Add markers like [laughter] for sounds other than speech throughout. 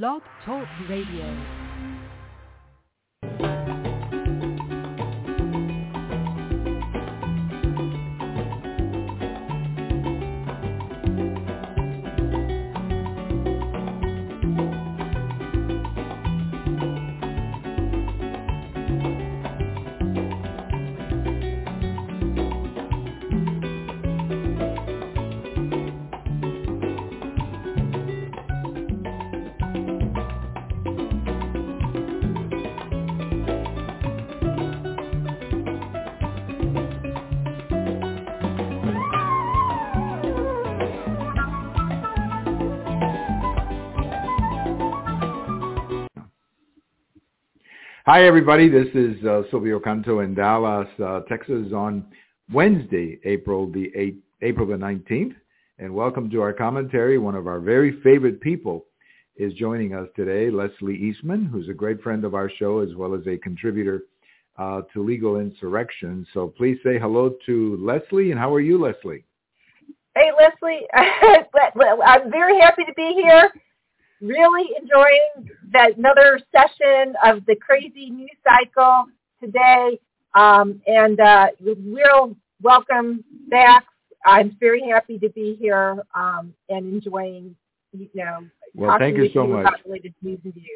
Blog Talk Radio. Hi, everybody. This is uh, Silvio Canto in Dallas, uh, Texas, on Wednesday, April the 8th, April the 19th, and welcome to our commentary. One of our very favorite people is joining us today, Leslie Eastman, who's a great friend of our show as well as a contributor uh, to Legal Insurrection. So please say hello to Leslie, and how are you, Leslie? Hey, Leslie. [laughs] I'm very happy to be here really enjoying that another session of the crazy news cycle today. Um, and uh, real welcome back. I'm very happy to be here um, and enjoying, you know, well, thank you so much. About the news and views.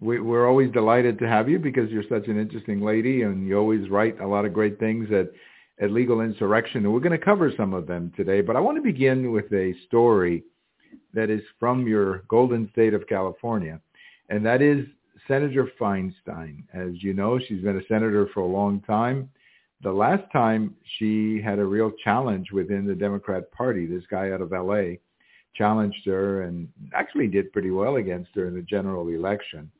We, we're always delighted to have you because you're such an interesting lady and you always write a lot of great things at, at Legal Insurrection. And we're going to cover some of them today. But I want to begin with a story that is from your golden state of California, and that is Senator Feinstein. As you know, she's been a senator for a long time. The last time she had a real challenge within the Democrat Party, this guy out of LA challenged her and actually did pretty well against her in the general election.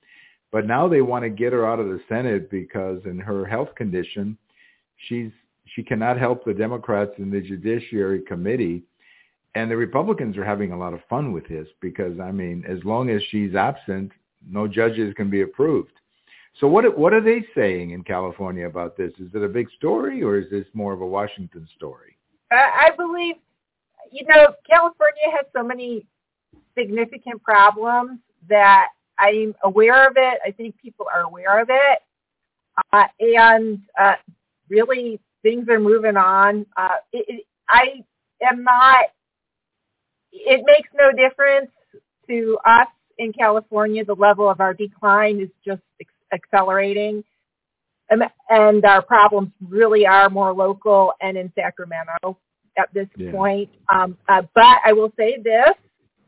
But now they want to get her out of the Senate because in her health condition, she's she cannot help the Democrats in the Judiciary Committee and the Republicans are having a lot of fun with this because, I mean, as long as she's absent, no judges can be approved. So what what are they saying in California about this? Is it a big story or is this more of a Washington story? I believe, you know, California has so many significant problems that I'm aware of it. I think people are aware of it. Uh, and uh, really, things are moving on. Uh, it, it, I am not it makes no difference to us in California. The level of our decline is just accelerating. And our problems really are more local and in Sacramento at this yeah. point. Um, uh, but I will say this.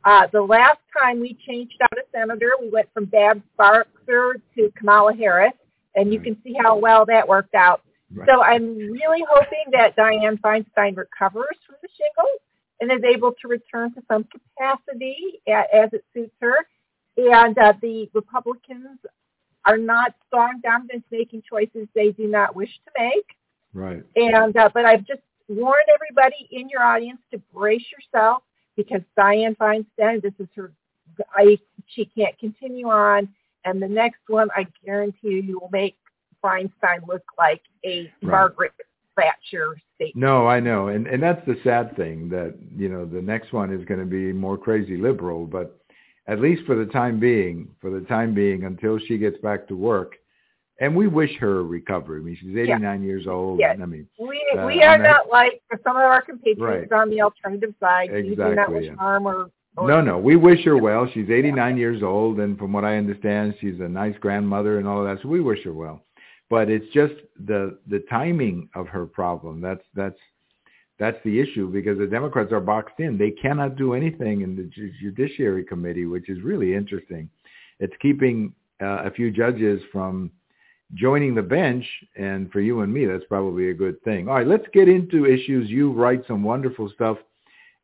Uh, the last time we changed out a senator, we went from Babs Sparkster to Kamala Harris, and you can see how well that worked out. Right. So I'm really hoping that Dianne Feinstein recovers from the shingles and is able to return to some capacity as it suits her. And uh, the Republicans are not strong dominant making choices they do not wish to make. Right. And uh, but I've just warned everybody in your audience to brace yourself because Dianne Feinstein, this is her, I she can't continue on, and the next one I guarantee you will make Feinstein look like a right. Margaret Thatcher statement. No, I know, and and that's the sad thing that you know the next one is going to be more crazy liberal, but at least for the time being, for the time being, until she gets back to work, and we wish her recovery. I mean, she's 89 yeah. years old. Yes. I mean, we uh, we are not like for some of our compatriots right. on the alternative side. Exactly. We do not wish yeah. harm or, or. no, no, we wish her well. She's 89 years old, and from what I understand, she's a nice grandmother and all of that. So we wish her well but it's just the the timing of her problem. That's that's that's the issue because the Democrats are boxed in. They cannot do anything in the Judiciary Committee, which is really interesting. It's keeping uh, a few judges from joining the bench, and for you and me, that's probably a good thing. All right, let's get into issues. You write some wonderful stuff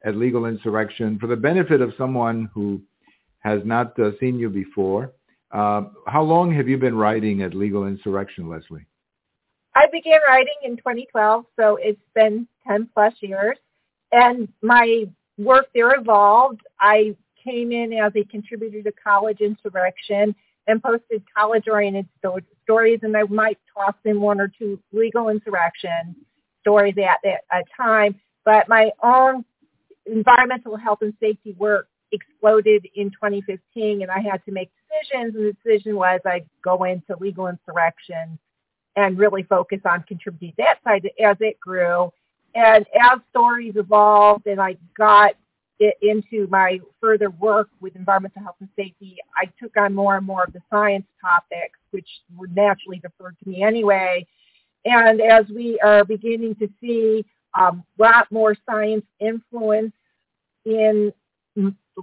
at Legal Insurrection for the benefit of someone who has not uh, seen you before. Uh, how long have you been writing at Legal Insurrection, Leslie? I began writing in 2012, so it's been 10 plus years. And my work there evolved. I came in as a contributor to College Insurrection and posted college-oriented sto- stories, and I might toss in one or two legal insurrection stories at that time. But my own environmental health and safety work exploded in 2015 and I had to make decisions and the decision was I go into legal insurrection and really focus on contributing that side as it grew. And as stories evolved and I got it into my further work with environmental health and safety, I took on more and more of the science topics, which were naturally deferred to me anyway. And as we are beginning to see a um, lot more science influence in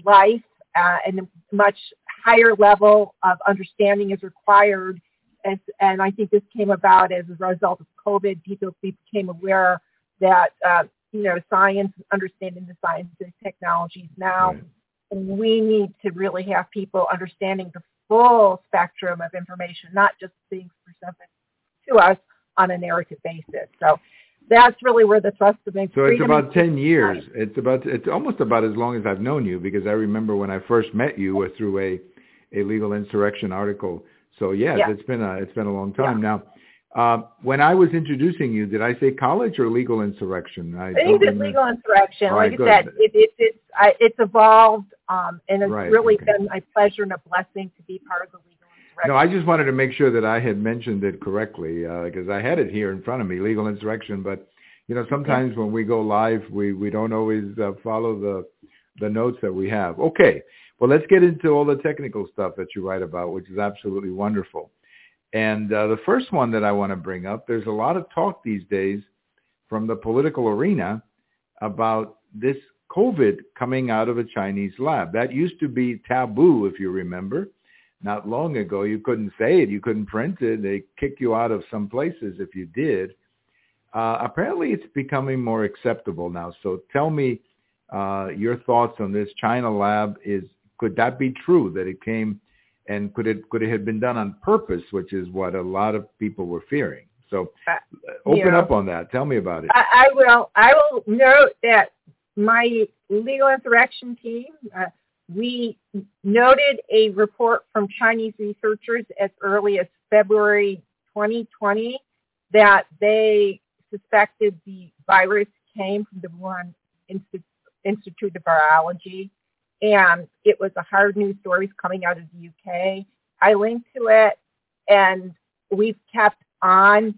life uh, and a much higher level of understanding is required. As, and I think this came about as a result of COVID. People became aware that, uh, you know, science, understanding the science and technologies now, right. we need to really have people understanding the full spectrum of information, not just things presented to us on a narrative basis. So that's really where the trust of So it's about 10 years. It's about, it's almost about as long as I've known you because I remember when I first met you was through a, a legal insurrection article. So yes, yeah. it's been a, it's been a long time yeah. now. Uh, when I was introducing you, did I say college or legal insurrection? I, I think it's legal insurrection. Right, like I said, it, it, it's I, it's evolved, um, and it's right, really okay. been a pleasure and a blessing to be part of the insurrection. No, I just wanted to make sure that I had mentioned it correctly because uh, I had it here in front of me, legal insurrection. But you know, sometimes when we go live, we we don't always uh, follow the the notes that we have. Okay, well, let's get into all the technical stuff that you write about, which is absolutely wonderful. And uh, the first one that I want to bring up, there's a lot of talk these days from the political arena about this COVID coming out of a Chinese lab. That used to be taboo, if you remember. Not long ago, you couldn't say it, you couldn't print it. They kick you out of some places if you did. Uh, apparently, it's becoming more acceptable now. So tell me uh, your thoughts on this China lab. Is could that be true that it came and could it could it have been done on purpose, which is what a lot of people were fearing. So uh, open up on that. Tell me about it. I, I, will. I will note that my legal insurrection team, uh, we noted a report from Chinese researchers as early as February 2020 that they suspected the virus came from the Wuhan Institute of Virology and it was a hard news stories coming out of the UK. I linked to it, and we've kept on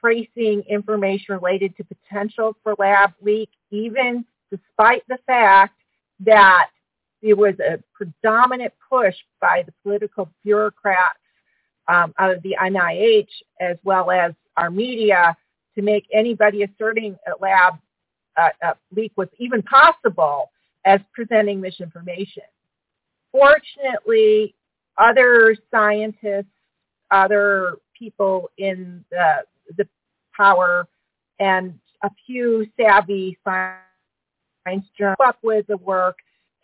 tracing information related to potential for lab leak, even despite the fact that there was a predominant push by the political bureaucrats um, out of the NIH as well as our media to make anybody asserting a lab uh, uh, leak was even possible as presenting misinformation. Fortunately, other scientists, other people in the, the power, and a few savvy science journalists up with the work,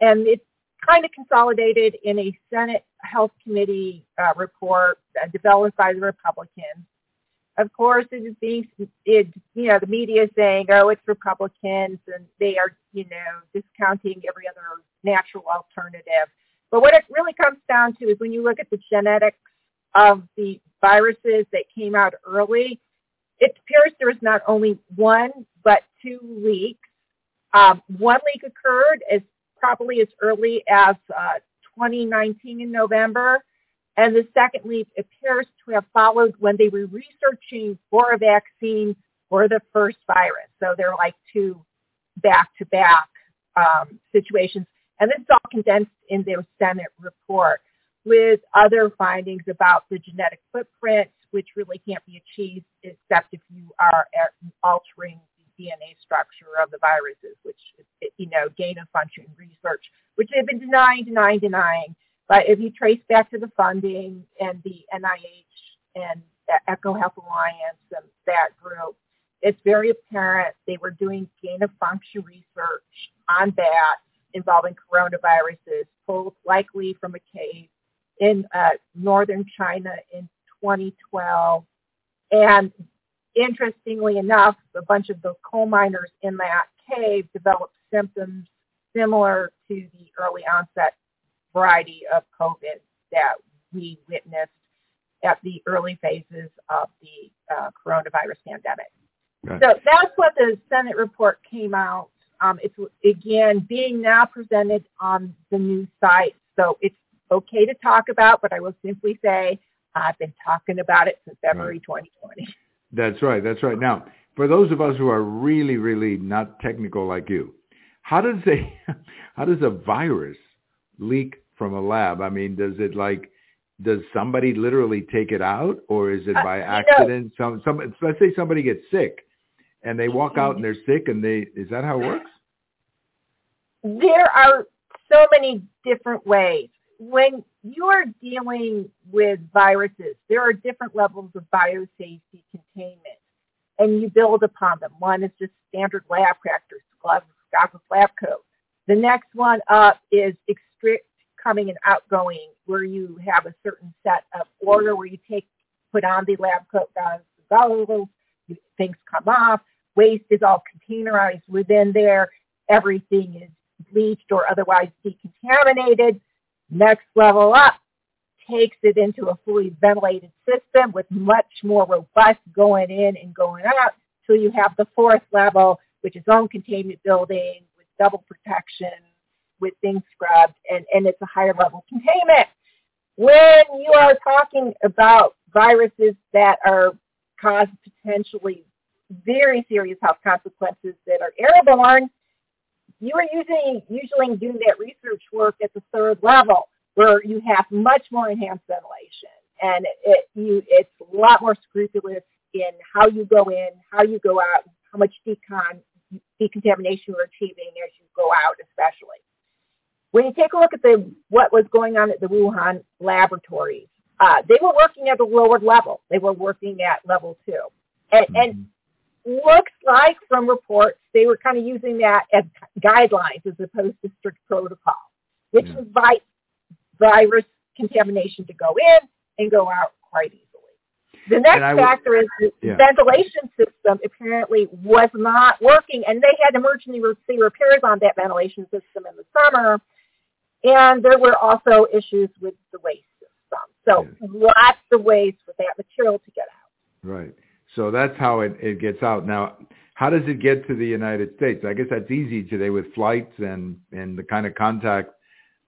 and it's kind of consolidated in a Senate Health Committee uh, report uh, developed by the Republicans of course, it is being, it, you know, the media is saying, oh, it's Republicans and they are, you know, discounting every other natural alternative. But what it really comes down to is when you look at the genetics of the viruses that came out early, it appears there was not only one, but two leaks. Um, one leak occurred as probably as early as uh, 2019 in November and the second leap appears to have followed when they were researching for a vaccine for the first virus. So they're like two back-to-back um, situations. And this is all condensed in their Senate report with other findings about the genetic footprint, which really can't be achieved except if you are altering DNA structure of the viruses, which, you know, gain of function research, which they've been denying, denying, denying. But if you trace back to the funding and the NIH and the Eco Health Alliance and that group, it's very apparent they were doing gain of function research on bats involving coronaviruses, pulled likely from a cave in uh, northern China in 2012. And interestingly enough, a bunch of the coal miners in that cave developed symptoms similar to the early onset variety of COVID that we witnessed at the early phases of the uh, coronavirus pandemic. So that's what the Senate report came out Um, it's again being now presented on the news site, so it's okay to talk about. But I will simply say I've been talking about it since February right. 2020. [laughs] That's right. That's right. Now, for those of us who are really, really not technical like you, how does a [laughs] how does a virus leak from a lab? I mean, does it like does somebody literally take it out, or is it uh, by uh, accident? Some some let's say somebody gets sick, and they walk out and they're sick, and they is that how it works? There are so many different ways. When you are dealing with viruses, there are different levels of biosafety containment, and you build upon them. One is just standard lab practice, gloves, goggles, lab coat. The next one up is strict coming and outgoing, where you have a certain set of order where you take, put on the lab coat, goggles, things come off. Waste is all containerized within there. Everything is bleached or otherwise decontaminated. Next level up takes it into a fully ventilated system with much more robust going in and going out. So you have the fourth level, which is own containment building with double protection, with things scrubbed, and, and it's a higher level containment. When you are talking about viruses that are cause potentially very serious health consequences that are airborne, you are using usually doing that research work at the third level where you have much more enhanced ventilation and it you it's a lot more scrupulous in how you go in, how you go out, how much decon decontamination you're achieving as you go out especially. When you take a look at the what was going on at the Wuhan laboratories, uh, they were working at the lower level. They were working at level two. And, mm-hmm. and looks like from reports they were kind of using that as guidelines as opposed to strict protocol, which yeah. invites virus contamination to go in and go out quite easily. The next factor is the yeah. ventilation system apparently was not working, and they had emergency repairs on that ventilation system in the summer. And there were also issues with the waste system. So yeah. lots of ways for that material to get out. Right. So that's how it, it gets out. Now, how does it get to the United States? I guess that's easy today with flights and, and the kind of contact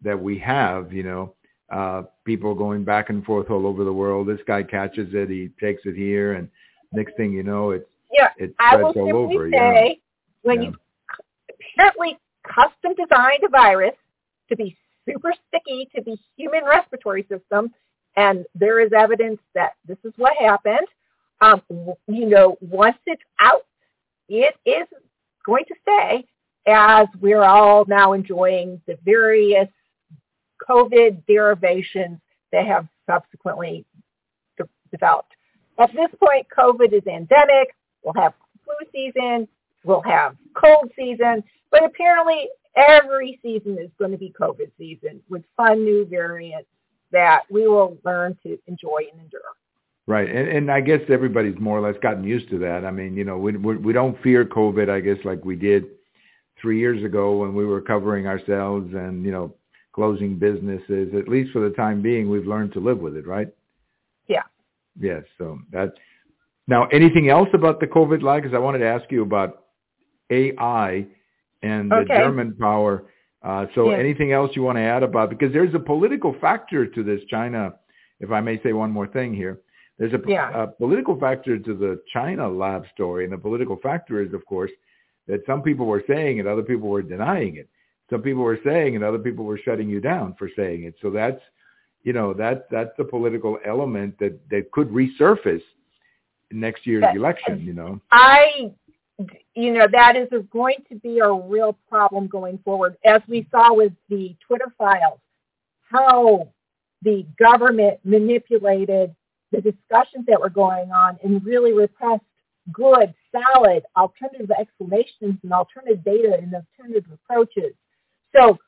that we have, you know, uh, people going back and forth all over the world. This guy catches it, he takes it here, and next thing you know, it's yeah, it spreads all over. Say, yeah. when yeah. you apparently custom designed a virus to be super sticky to the human respiratory system, and there is evidence that this is what happened um, you know, once it's out, it is going to stay as we're all now enjoying the various COVID derivations that have subsequently de- developed. At this point, COVID is endemic. We'll have flu season. We'll have cold season. But apparently every season is going to be COVID season with fun new variants that we will learn to enjoy and endure. Right, and and I guess everybody's more or less gotten used to that. I mean, you know, we we, we don't fear COVID, I guess, like we did three years ago when we were covering ourselves and you know closing businesses. At least for the time being, we've learned to live with it, right? Yeah. Yes. So that. Now, anything else about the COVID lag? Because I wanted to ask you about AI and the. German power. Uh, so, yeah. anything else you want to add about? Because there's a political factor to this China. If I may say one more thing here there's a, yeah. a political factor to the China lab story, and the political factor is, of course, that some people were saying it, other people were denying it. Some people were saying and other people were shutting you down for saying it. So that's, you know, that that's the political element that that could resurface next year's election. You know, I, you know, that is going to be a real problem going forward, as we saw with the Twitter files, how the government manipulated the discussions that were going on and really repressed good, solid alternative explanations and alternative data and alternative approaches. So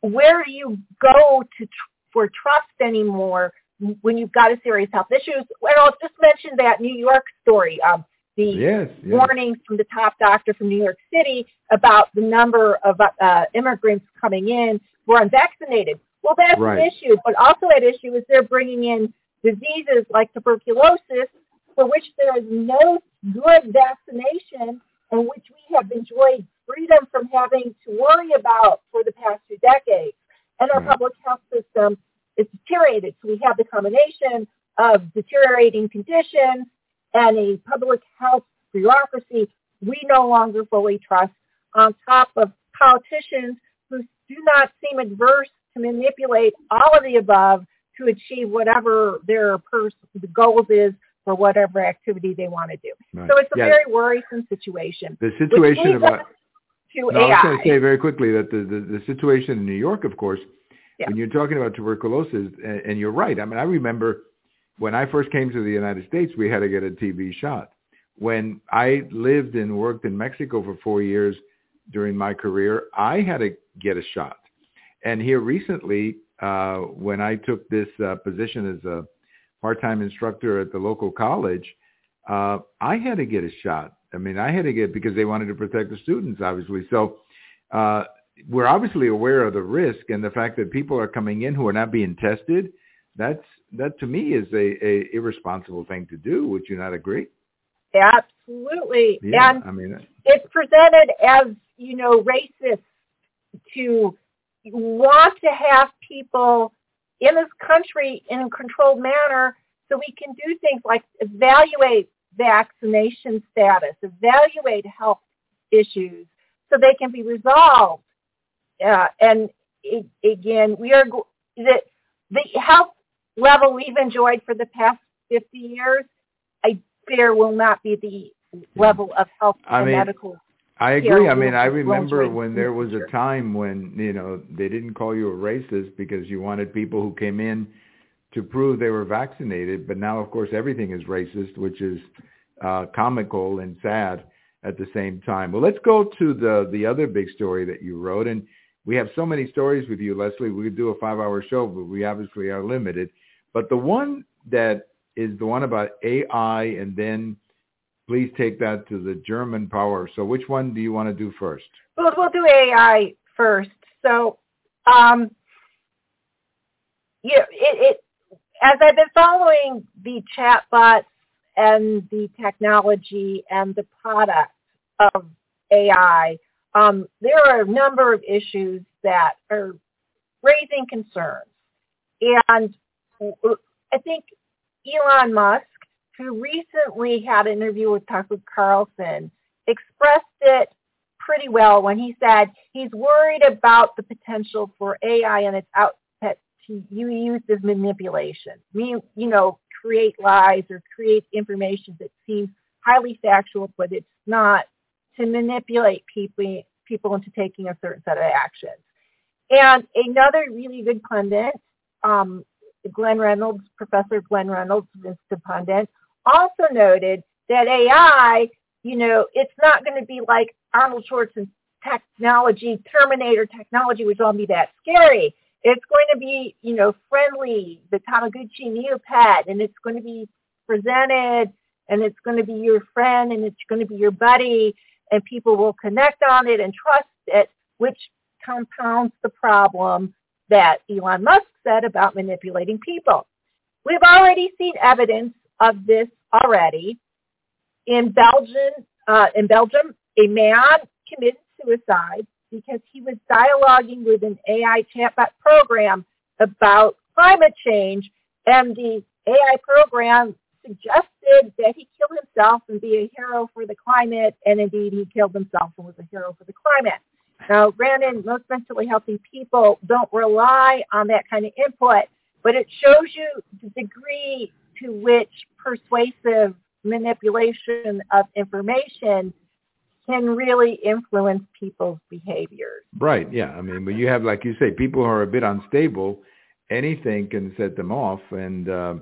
where do you go to tr- for trust anymore when you've got a serious health issues? Well, I'll just mention that New York story. Um, the yes, yes. warnings from the top doctor from New York City about the number of uh, immigrants coming in who are unvaccinated. Well, that's right. an issue, but also at issue is they're bringing in diseases like tuberculosis for which there is no good vaccination and which we have enjoyed freedom from having to worry about for the past two decades. And our public health system is deteriorated. So we have the combination of deteriorating conditions and a public health bureaucracy we no longer fully trust on top of politicians who do not seem adverse to manipulate all of the above to achieve whatever their pers- the goals is for whatever activity they want to do. Right. So it's a very worrisome situation. the situation about No, I was going to say very quickly that the, the, the situation in New York, of course, Yeah. when you're talking about tuberculosis, and, and you're right. I mean, I remember when I first came to the United States, we had to get a TB shot. When I lived and worked in Mexico for four years during my career, I had to get a shot. And here recently, uh, when I took this uh, position as a part-time instructor at the local college, uh, I had to get a shot. I mean, I had to get because they wanted to protect the students, obviously. So uh, we're obviously aware of the risk and the fact that people are coming in who are not being tested. That's that to me is a, a irresponsible thing to do. Would you not agree? Absolutely. Yeah, And I mean, it's presented as, you know, racist to want to have people in this country in a controlled manner so we can do things like evaluate vaccination status, evaluate health issues so they can be resolved. Uh, and it, again, we are the, the health level we've enjoyed for the past 50 years, I fear will not be the level of health I and mean, medical I agree. I mean, I remember when there was a time when, you know, they didn't call you a racist because you wanted people who came in to prove they were vaccinated. But now, of course, everything is racist, which is uh, comical and sad at the same time. Well, let's go to the, the other big story that you wrote. And we have so many stories with you, Leslie. We could do a five-hour show, but we obviously are limited. But the one that is the one about AI and then please take that to the German power. So which one do you want to do first? We'll, we'll do AI first. So, um, yeah, it, it, as I've been following the chatbots and the technology and the product of AI, um, there are a number of issues that are raising concerns. And I think Elon Musk, who recently had an interview with Tucker Carlson, expressed it pretty well when he said he's worried about the potential for AI and its output to be used as manipulation. Me, you know, create lies or create information that seems highly factual, but it's not to manipulate people people into taking a certain set of actions. And another really good pundit, um, Glenn Reynolds, Professor Glenn Reynolds, Mr. Pundit, also noted that AI, you know, it's not going to be like Arnold Schwarzenegger's technology, Terminator technology, which won't be that scary. It's going to be, you know, friendly, the Tamagotchi Neopet, and it's going to be presented, and it's going to be your friend, and it's going to be your buddy, and people will connect on it and trust it, which compounds the problem that Elon Musk said about manipulating people. We've already seen evidence of this already. In Belgium, uh, in Belgium, a man committed suicide because he was dialoguing with an AI chatbot program about climate change, and the AI program suggested that he kill himself and be a hero for the climate, and indeed he killed himself and was a hero for the climate. Now, granted, most mentally healthy people don't rely on that kind of input, but it shows you the degree to which persuasive manipulation of information can really influence people's behaviors. Right. Yeah. I mean, when you have, like you say, people who are a bit unstable, anything can set them off. And uh,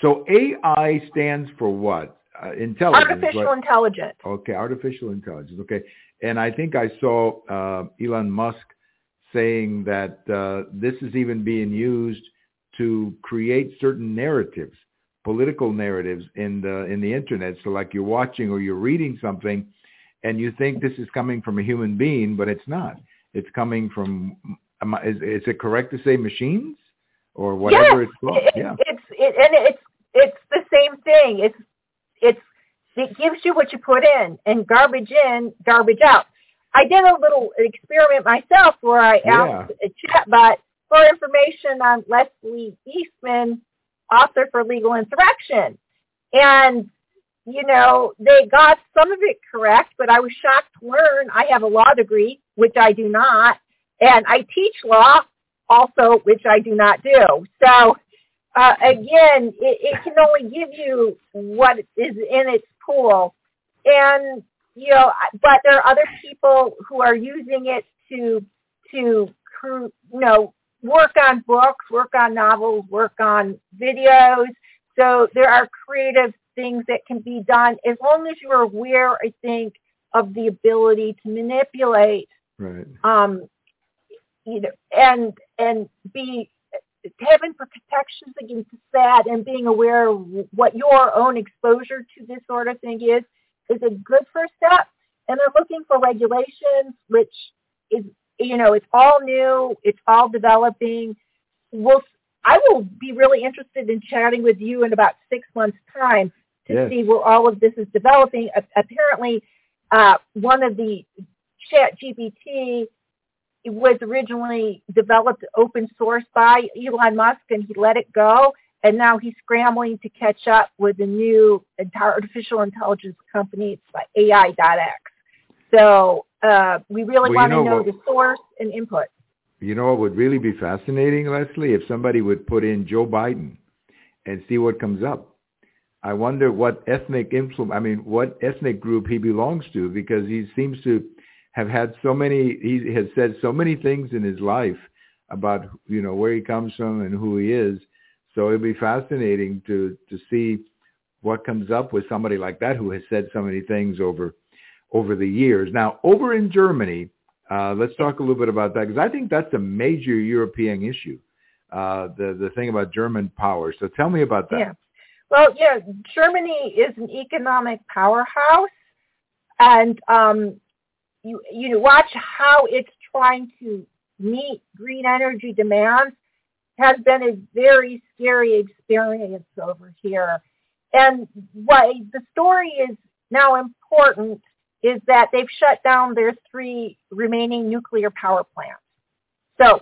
so AI stands for what? Uh, intelligence. Artificial right? intelligence. Okay, artificial intelligence. Okay, and I think I saw uh, Elon Musk saying that uh, this is even being used to create certain narratives, political narratives in the in the internet. So, like you're watching or you're reading something, and you think this is coming from a human being, but it's not. It's coming from. Is, is it correct to say machines or whatever yes, it's called? it- yeah. it's it, and it's it's the same thing. It's it's it gives you what you put in, and garbage in, garbage out. I did a little experiment myself where I asked yeah. a chatbot for information on Leslie Eastman, author for Legal Insurrection. And, you know, they got some of it correct, but I was shocked to learn I have a law degree, which I do not, and I teach law also, which I do not do. So, uh, again, it, it can only give you what is in its pool. And, you know, but there are other people who are using it to, to, you know, work on books, work on novels, work on videos. So there are creative things that can be done as long as you're aware, I think, of the ability to manipulate. Right. Um, you know, and and be having protections against that and being aware of what your own exposure to this sort of thing is is a good first step. And they're looking for regulations, which is you know, it's all new, it's all developing. We'll, I will be really interested in chatting with you in about six months' time to yes. see where all of this is developing. apparently, uh, one of the Chat GPT was originally developed open source by Elon Musk, and he let it go. And now he's scrambling to catch up with a new artificial intelligence company. It's like AI.x. So uh, we really well, want to know, know the source and input. You know what would really be fascinating, Leslie, if somebody would put in Joe Biden and see what comes up. I wonder what ethnic influence, I mean, what ethnic group he belongs to, because he seems to have had so many, he has said so many things in his life about, you know, where he comes from and who he is. So it'd be fascinating to, to see what comes up with somebody like that who has said so many things over over the years. Now, over in Germany, uh, let's talk a little bit about that because I think that's a major European issue, uh, the the thing about German power. So tell me about that. Yeah. Well, yeah, Germany is an economic powerhouse, and um, you you watch how it's trying to meet green energy demands has been a very scary experience over here. And why the story is now important is that they've shut down their three remaining nuclear power plants. So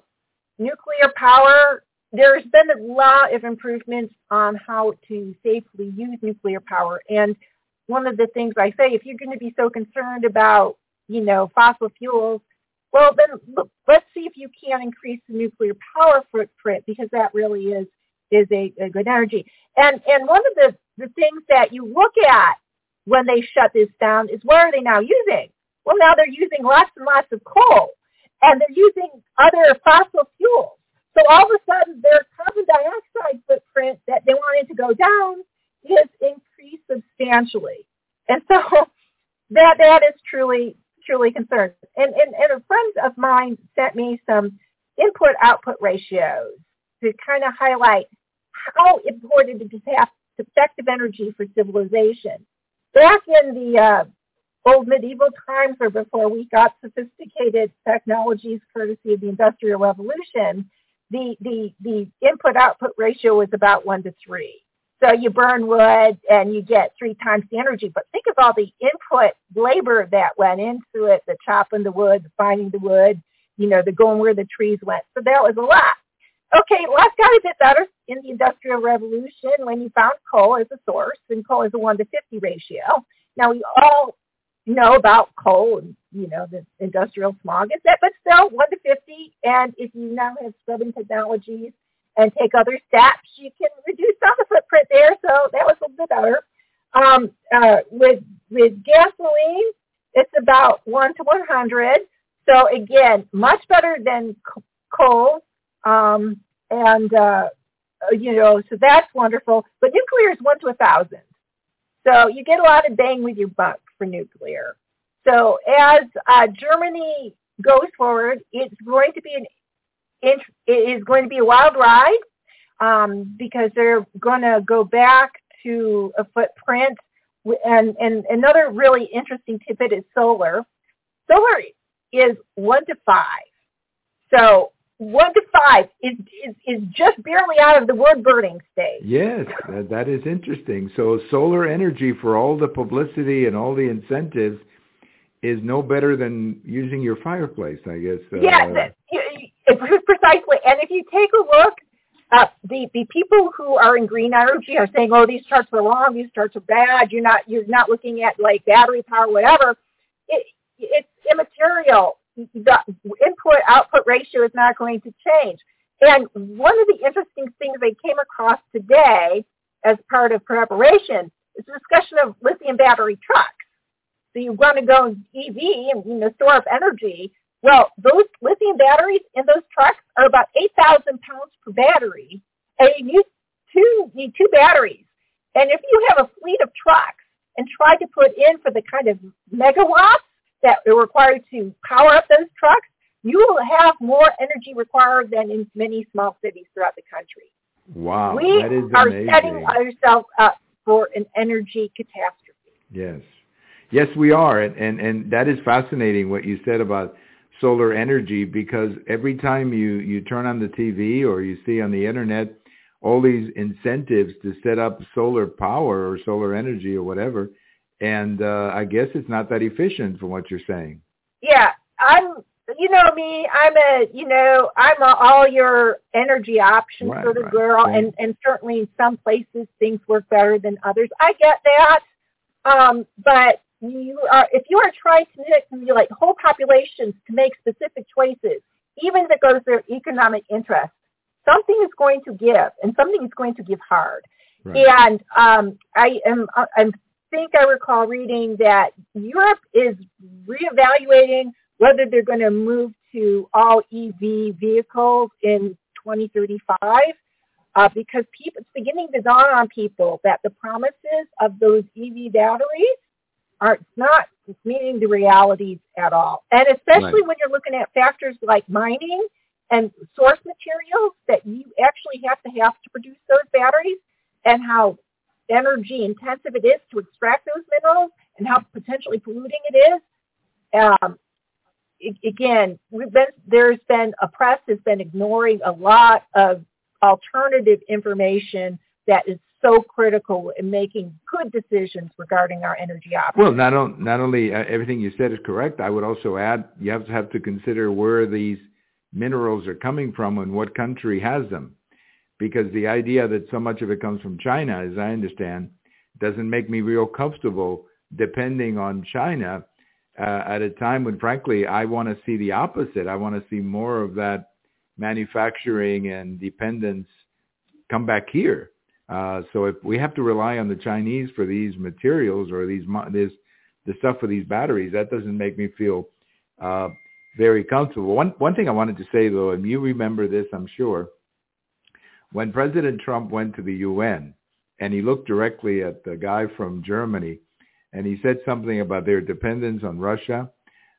nuclear power, there's been a lot of improvements on how to safely use nuclear power. And one of the things I say, if you're going to be so concerned about, you know, fossil fuels, well, then let's see if you can increase the nuclear power footprint because that really is is a, a good energy. And and one of the, the things that you look at when they shut this down is what are they now using? Well, now they're using lots and lots of coal, and they're using other fossil fuels. So all of a sudden, their carbon dioxide footprint that they wanted to go down is increased substantially. And so [laughs] that that is truly truly concerning. And, and, and a friend of mine sent me some input-output ratios to kind of highlight how important it is to have effective energy for civilization back in the uh, old medieval times or before we got sophisticated technologies courtesy of the Industrial Revolution, the, the, the input-output ratio was about one to three. So you burn wood and you get three times the energy. But think of all the input labor that went into it, the chopping the wood, the finding the wood, you know, the going where the trees went. So that was a lot. Okay, that's got a bit better in the Industrial Revolution when you found coal as a source, and coal is a 1 to 50 ratio. Now, we all know about coal and, you know, the industrial smog is that, but still 1 to 50. And if you now have scrubbing technologies and take other steps, you can reduce some of the footprint there. So that was a little bit better. Um, uh, with, with gasoline, it's about 1 to 100. So again, much better than coal um, and, uh, you know, so that's wonderful. But nuclear is one to a thousand. So you get a lot of bang with your buck for nuclear. So as uh, Germany goes forward, it's going to be an it is going to be a wild ride um, because they're going to go back to a footprint. And, and another really interesting tidbit is solar. Solar is one to five. So one to five is, is, is just barely out of the wood burning stage. Yes, that, that is interesting. So solar energy for all the publicity and all the incentives is no better than using your fireplace, I guess. Yeah, uh, precisely. And if you take a look, uh, the the people who are in green energy are saying, "Oh, these charts are wrong. These charts are bad. You're not you're not looking at like battery power, whatever." It, it's immaterial. The input output ratio is not going to change. And one of the interesting things I came across today as part of preparation is a discussion of lithium battery trucks. So you want to go EV and you know, store up energy. Well, those lithium batteries in those trucks are about 8,000 pounds per battery, and you two, need two batteries. And if you have a fleet of trucks and try to put in for the kind of megawatts that are required to power up those trucks, you will have more energy required than in many small cities throughout the country. Wow, we that is are amazing. setting ourselves up for an energy catastrophe. Yes. Yes, we are. And, and, and that is fascinating what you said about solar energy because every time you, you turn on the TV or you see on the internet all these incentives to set up solar power or solar energy or whatever, and uh, I guess it's not that efficient from what you're saying. Yeah, I'm you know me, I'm a, you know, I'm a all your energy option right, sort of right. girl, Right. and and certainly in some places things work better than others. I get that, um, but you are if you are trying to manipulate whole populations to make specific choices, even if it goes to their economic interest, something is going to give, and something is going to give hard. Right. And um, I am, I think I recall reading that Europe is reevaluating whether they're going to move to all EV vehicles in 2035, uh, because people, it's beginning to dawn on people that the promises of those EV batteries are not meeting the realities at all. And especially Right. when you're looking at factors like mining and source materials that you actually have to have to produce those batteries and how energy intensive it is to extract those minerals and how potentially polluting it is. Um, again, been, there's been a press has been ignoring a lot of alternative information that is so critical in making good decisions regarding our energy options. Well, not, on, not only uh, everything you said is correct, I would also add you have to have to consider where these minerals are coming from and what country has them. Because the idea that so much of it comes from China, as I understand, doesn't make me real comfortable depending on China uh, at a time when, frankly, I want to see the opposite. I want to see more of that manufacturing and dependence come back here. Uh, so if we have to rely on the Chinese for these materials or these this the stuff for these batteries, that doesn't make me feel uh, very comfortable. One one thing I wanted to say though, and you remember this, I'm sure, when President Trump went to the UN and he looked directly at the guy from Germany, and he said something about their dependence on Russia.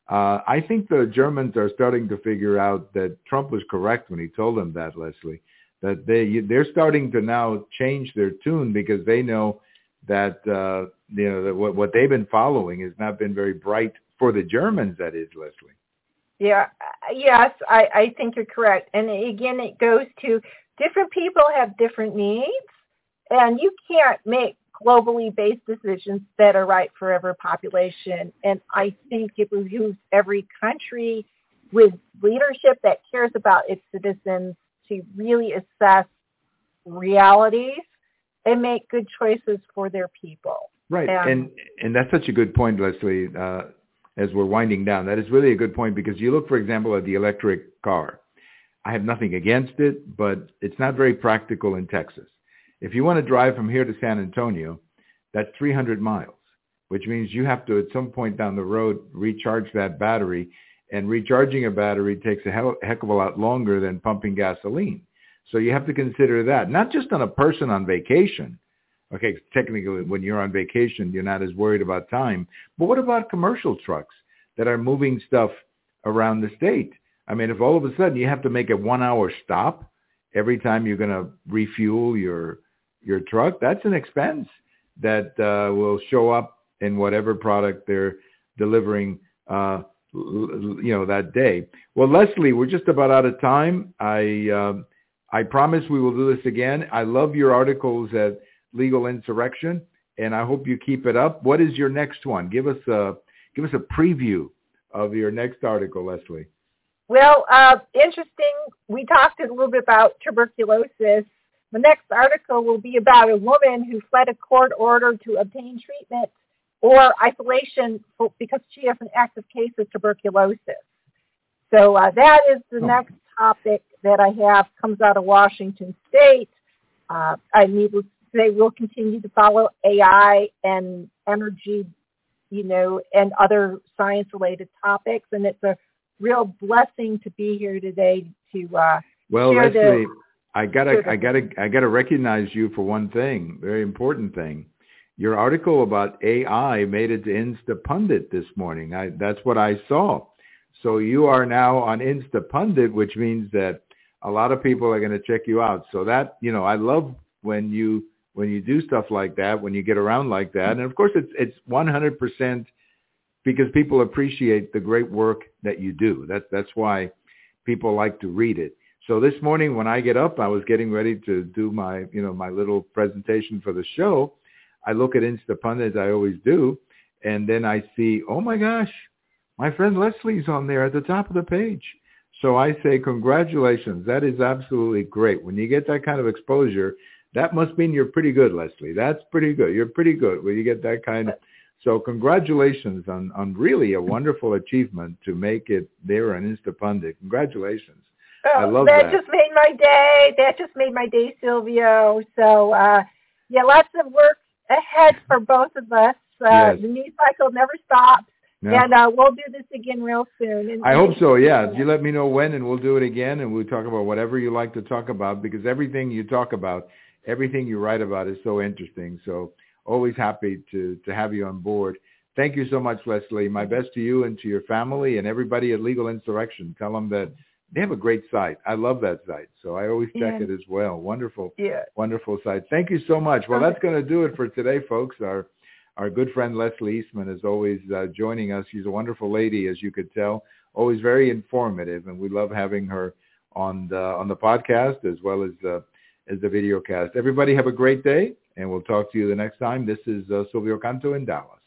Uh, I think the Germans are starting to figure out that Trump was correct when he told them that, Leslie that they they're starting to now change their tune because they know that uh, you know that what what they've been following has not been very bright for the Germans. That is, Leslie. Yeah, uh, yes, I, I think you're correct. And again, it goes to different people have different needs, and you can't make globally based decisions that are right for every population. And I think it behooves every country with leadership that cares about its citizens to really assess realities and make good choices for their people. Right, Um, and and that's such a good point, Leslie. Uh, as we're winding down, that is really a good point because you look, for example, at the electric car. I have nothing against it, but it's not very practical in Texas. If you want to drive from here to San Antonio, that's 300 miles, which means you have to at some point down the road recharge that battery, and recharging a battery takes a hell, heck of a lot longer than pumping gasoline. So you have to consider that, not just on a person on vacation. Okay, technically when you're on vacation, you're not as worried about time. But what about commercial trucks that are moving stuff around the state? I mean, if all of a sudden you have to make a one hour stop every time you're going to refuel your your truck, that's an expense that uh, will show up in whatever product they're delivering, uh, you know, that day. Well, Leslie, we're just about out of time. I uh, I promise we will do this again. I love your articles at Legal Insurrection, and I hope you keep it up. What is your next one? Give us a give us a preview of your next article, Leslie. Well, uh, interesting. We talked a little bit about tuberculosis. The next article will be about a woman who fled a court order to obtain treatment or isolation because she has an active case of tuberculosis. So uh, that is the oh. next topic that I have comes out of Washington State. Uh, I need to say we'll continue to follow AI and energy, you know, and other science-related topics, and it's a real blessing to be here today to uh, well, Leslie, the, I gotta, I gotta, I gotta recognize you for one thing, very important thing. Your article about AI made it to Instapundit this morning. I, that's what I saw. So you are now on Instapundit, which means that a lot of people are going to check you out. So that, you know, I love when you when you do stuff like that, when you get around like that. And of course it's it's 100% because people appreciate the great work that you do. That's that's why people like to read it. So this morning when I get up, I was getting ready to do my, you know, my little presentation for the show. I look at Instapundit as I always do, and then I see, oh my gosh, my friend Leslie's on there at the top of the page. So I say congratulations. That is absolutely great. When you get that kind of exposure, that must mean you're pretty good, Leslie. That's pretty good. You're pretty good when you get that kind of. So congratulations on, on really a wonderful achievement to make it there on Instapundit. Congratulations. Oh, I love that. That just made my day. That just made my day, Silvio. So uh, yeah, lots of work ahead for both of us. Uh, yes. The news cycle never stops. And uh, we'll do this again real soon. And I hope so. Yeah, you let me know when, and we'll do it again, and we'll talk about whatever you like to talk about because everything you talk about, everything you write about is so interesting. So always happy to to have you on board. Thank you so much, Leslie. My best to you and to your family and everybody at Legal Insurrection. Tell them that they have a great site. I love that site, so I always check yeah. it as well. Wonderful, yeah. wonderful site. Thank you so much. Well, that's going to do it for today, folks. Our our good friend Leslie Eastman is always uh, joining us. She's a wonderful lady, as you could tell, always very informative, and we love having her on the on the podcast as well as uh, as the video cast. Everybody have a great day, and we'll talk to you the next time. This is uh, Silvio Canto in Dallas.